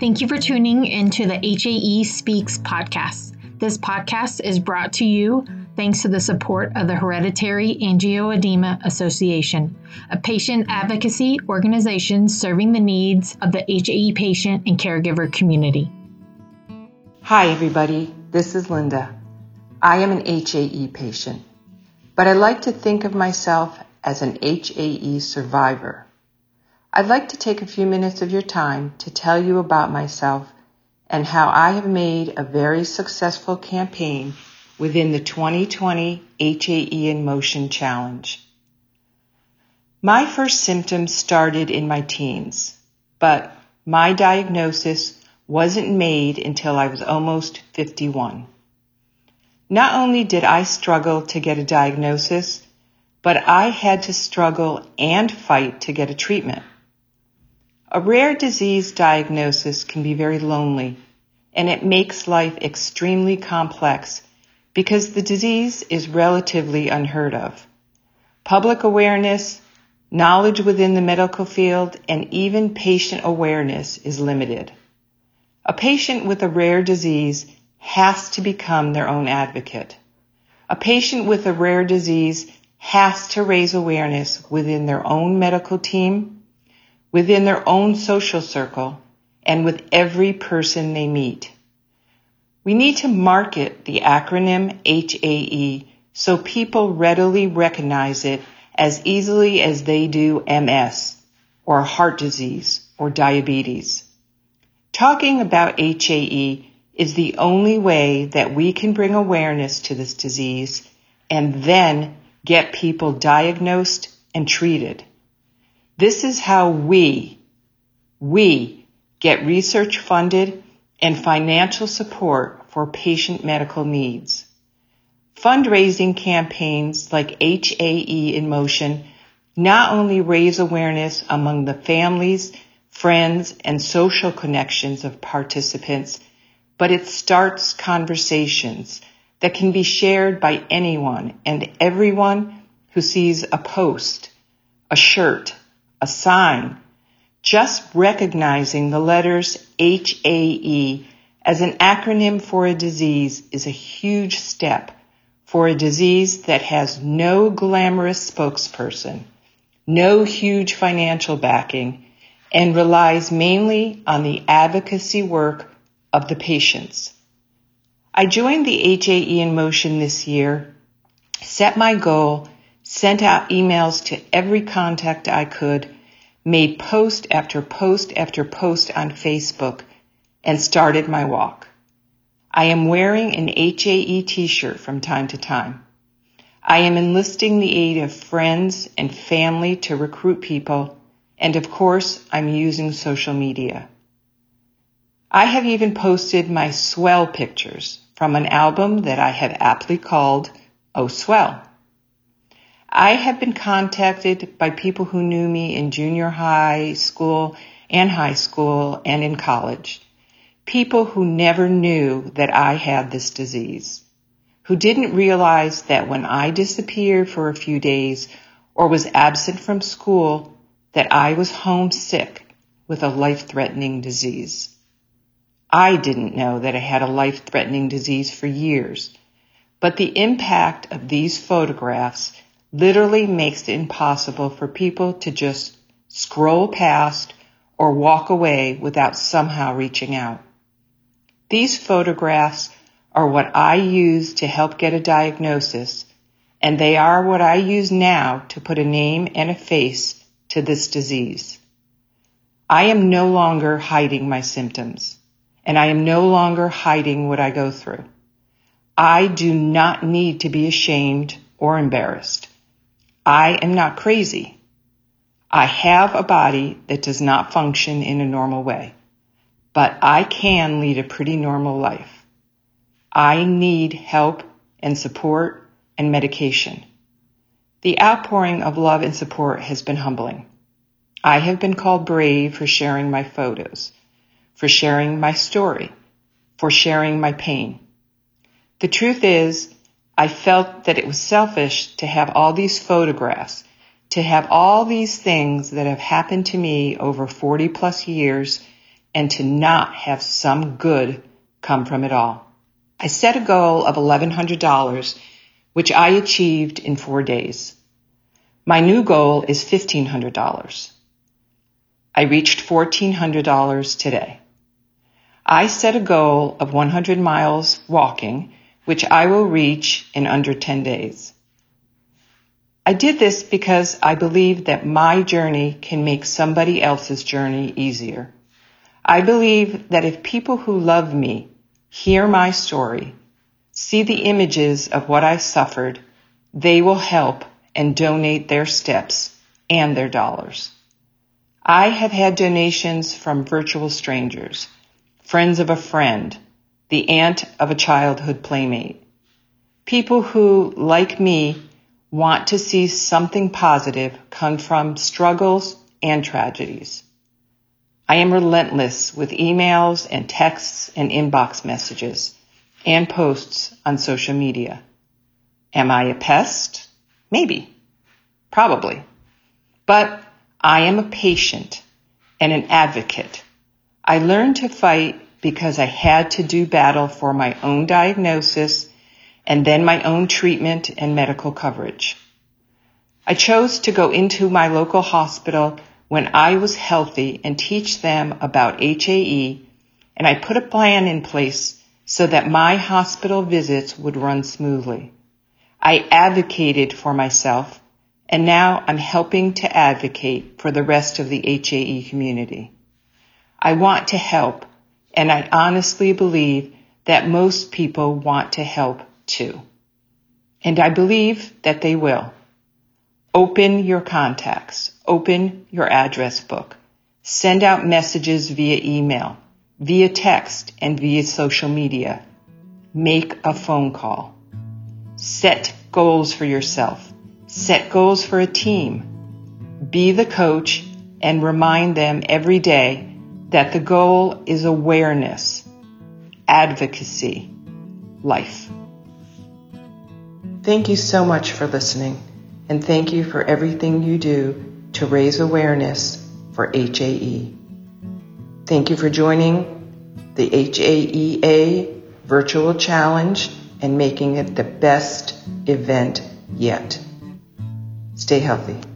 Thank you for tuning into the HAE Speaks podcast. This podcast is brought to you thanks to the support of the Hereditary Angioedema Association, a patient advocacy organization serving the needs of the HAE patient and caregiver community. Hi, everybody. This is Linda. I am an HAE patient, but I like to think of myself as an HAE survivor. I'd like to take a few minutes of your time to tell you about myself and how I have made a very successful campaign within the 2020 HAE in Motion Challenge. My first symptoms started in my teens, but my diagnosis wasn't made until I was almost 51. Not only did I struggle to get a diagnosis, but I had to struggle and fight to get a treatment. A rare disease diagnosis can be very lonely, and it makes life extremely complex because the disease is relatively unheard of. Public awareness, knowledge within the medical field, and even patient awareness is limited. A patient with a rare disease has to become their own advocate. A patient with a rare disease has to raise awareness within their own medical team, within their own social circle, and with every person they meet. We need to market the acronym HAE so people readily recognize it as easily as they do MS or heart disease or diabetes. Talking about HAE is the only way that we can bring awareness to this disease and then get people diagnosed and treated. This is how we, we get research funded and financial support for patient medical needs. Fundraising campaigns like HAE in Motion not only raise awareness among the families, friends, and social connections of participants, but it starts conversations that can be shared by anyone and everyone who sees a post, a shirt, a sign. Just recognizing the letters HAE as an acronym for a disease is a huge step for a disease that has no glamorous spokesperson, no huge financial backing, and relies mainly on the advocacy work of the patients. I joined the HAE in Motion this year, set my goal sent out emails to every contact I could, made post after post after post on Facebook, and started my walk. I am wearing an HAE t-shirt from time to time. I am enlisting the aid of friends and family to recruit people, and of course, I'm using social media. I have even posted my swell pictures from an album that I have aptly called Oh Swell. I have been contacted by people who knew me in junior high school and high school and in college. People who never knew that I had this disease. Who didn't realize that when I disappeared for a few days or was absent from school that I was homesick with a life-threatening disease. I didn't know that I had a life-threatening disease for years, but the impact of these photographs literally makes it impossible for people to just scroll past or walk away without somehow reaching out. These photographs are what I use to help get a diagnosis, and they are what I use now to put a name and a face to this disease. I am no longer hiding my symptoms, and I am no longer hiding what I go through. I do not need to be ashamed or embarrassed. I am not crazy. I have a body that does not function in a normal way, but I can lead a pretty normal life. I need help and support and medication. The outpouring of love and support has been humbling. I have been called brave for sharing my photos, for sharing my story, for sharing my pain. The truth is, I felt that it was selfish to have all these photographs, to have all these things that have happened to me over 40 plus years and to not have some good come from it all. I set a goal of $1,100, which I achieved in four days. My new goal is $1,500. I reached $1,400 today. I set a goal of 100 miles walking, which I will reach in under 10 days. I did this because I believe that my journey can make somebody else's journey easier. I believe that if people who love me hear my story, see the images of what I suffered, they will help and donate their steps and their dollars. I have had donations from virtual strangers, friends of a friend, the aunt of a childhood playmate, people who, like me, want to see something positive come from struggles and tragedies. I am relentless with emails and texts and inbox messages and posts on social media. Am I a pest? Maybe. Probably. But I am a patient and an advocate. I learned to fight because I had to do battle for my own diagnosis and then my own treatment and medical coverage. I chose to go into my local hospital when I was healthy and teach them about HAE, and I put a plan in place so that my hospital visits would run smoothly. I advocated for myself, and now I'm helping to advocate for the rest of the HAE community. I want to help, and I honestly believe that most people want to help too. And I believe that they will. Open your contacts. Open your address book. Send out messages via email, via text, and via social media. Make a phone call. Set goals for yourself. Set goals for a team. Be the coach and remind them every day that the goal is awareness, advocacy, life. Thank you so much for listening, and thank you for everything you do to raise awareness for HAE. Thank you for joining the HAEA Virtual Challenge and making it the best event yet. Stay healthy.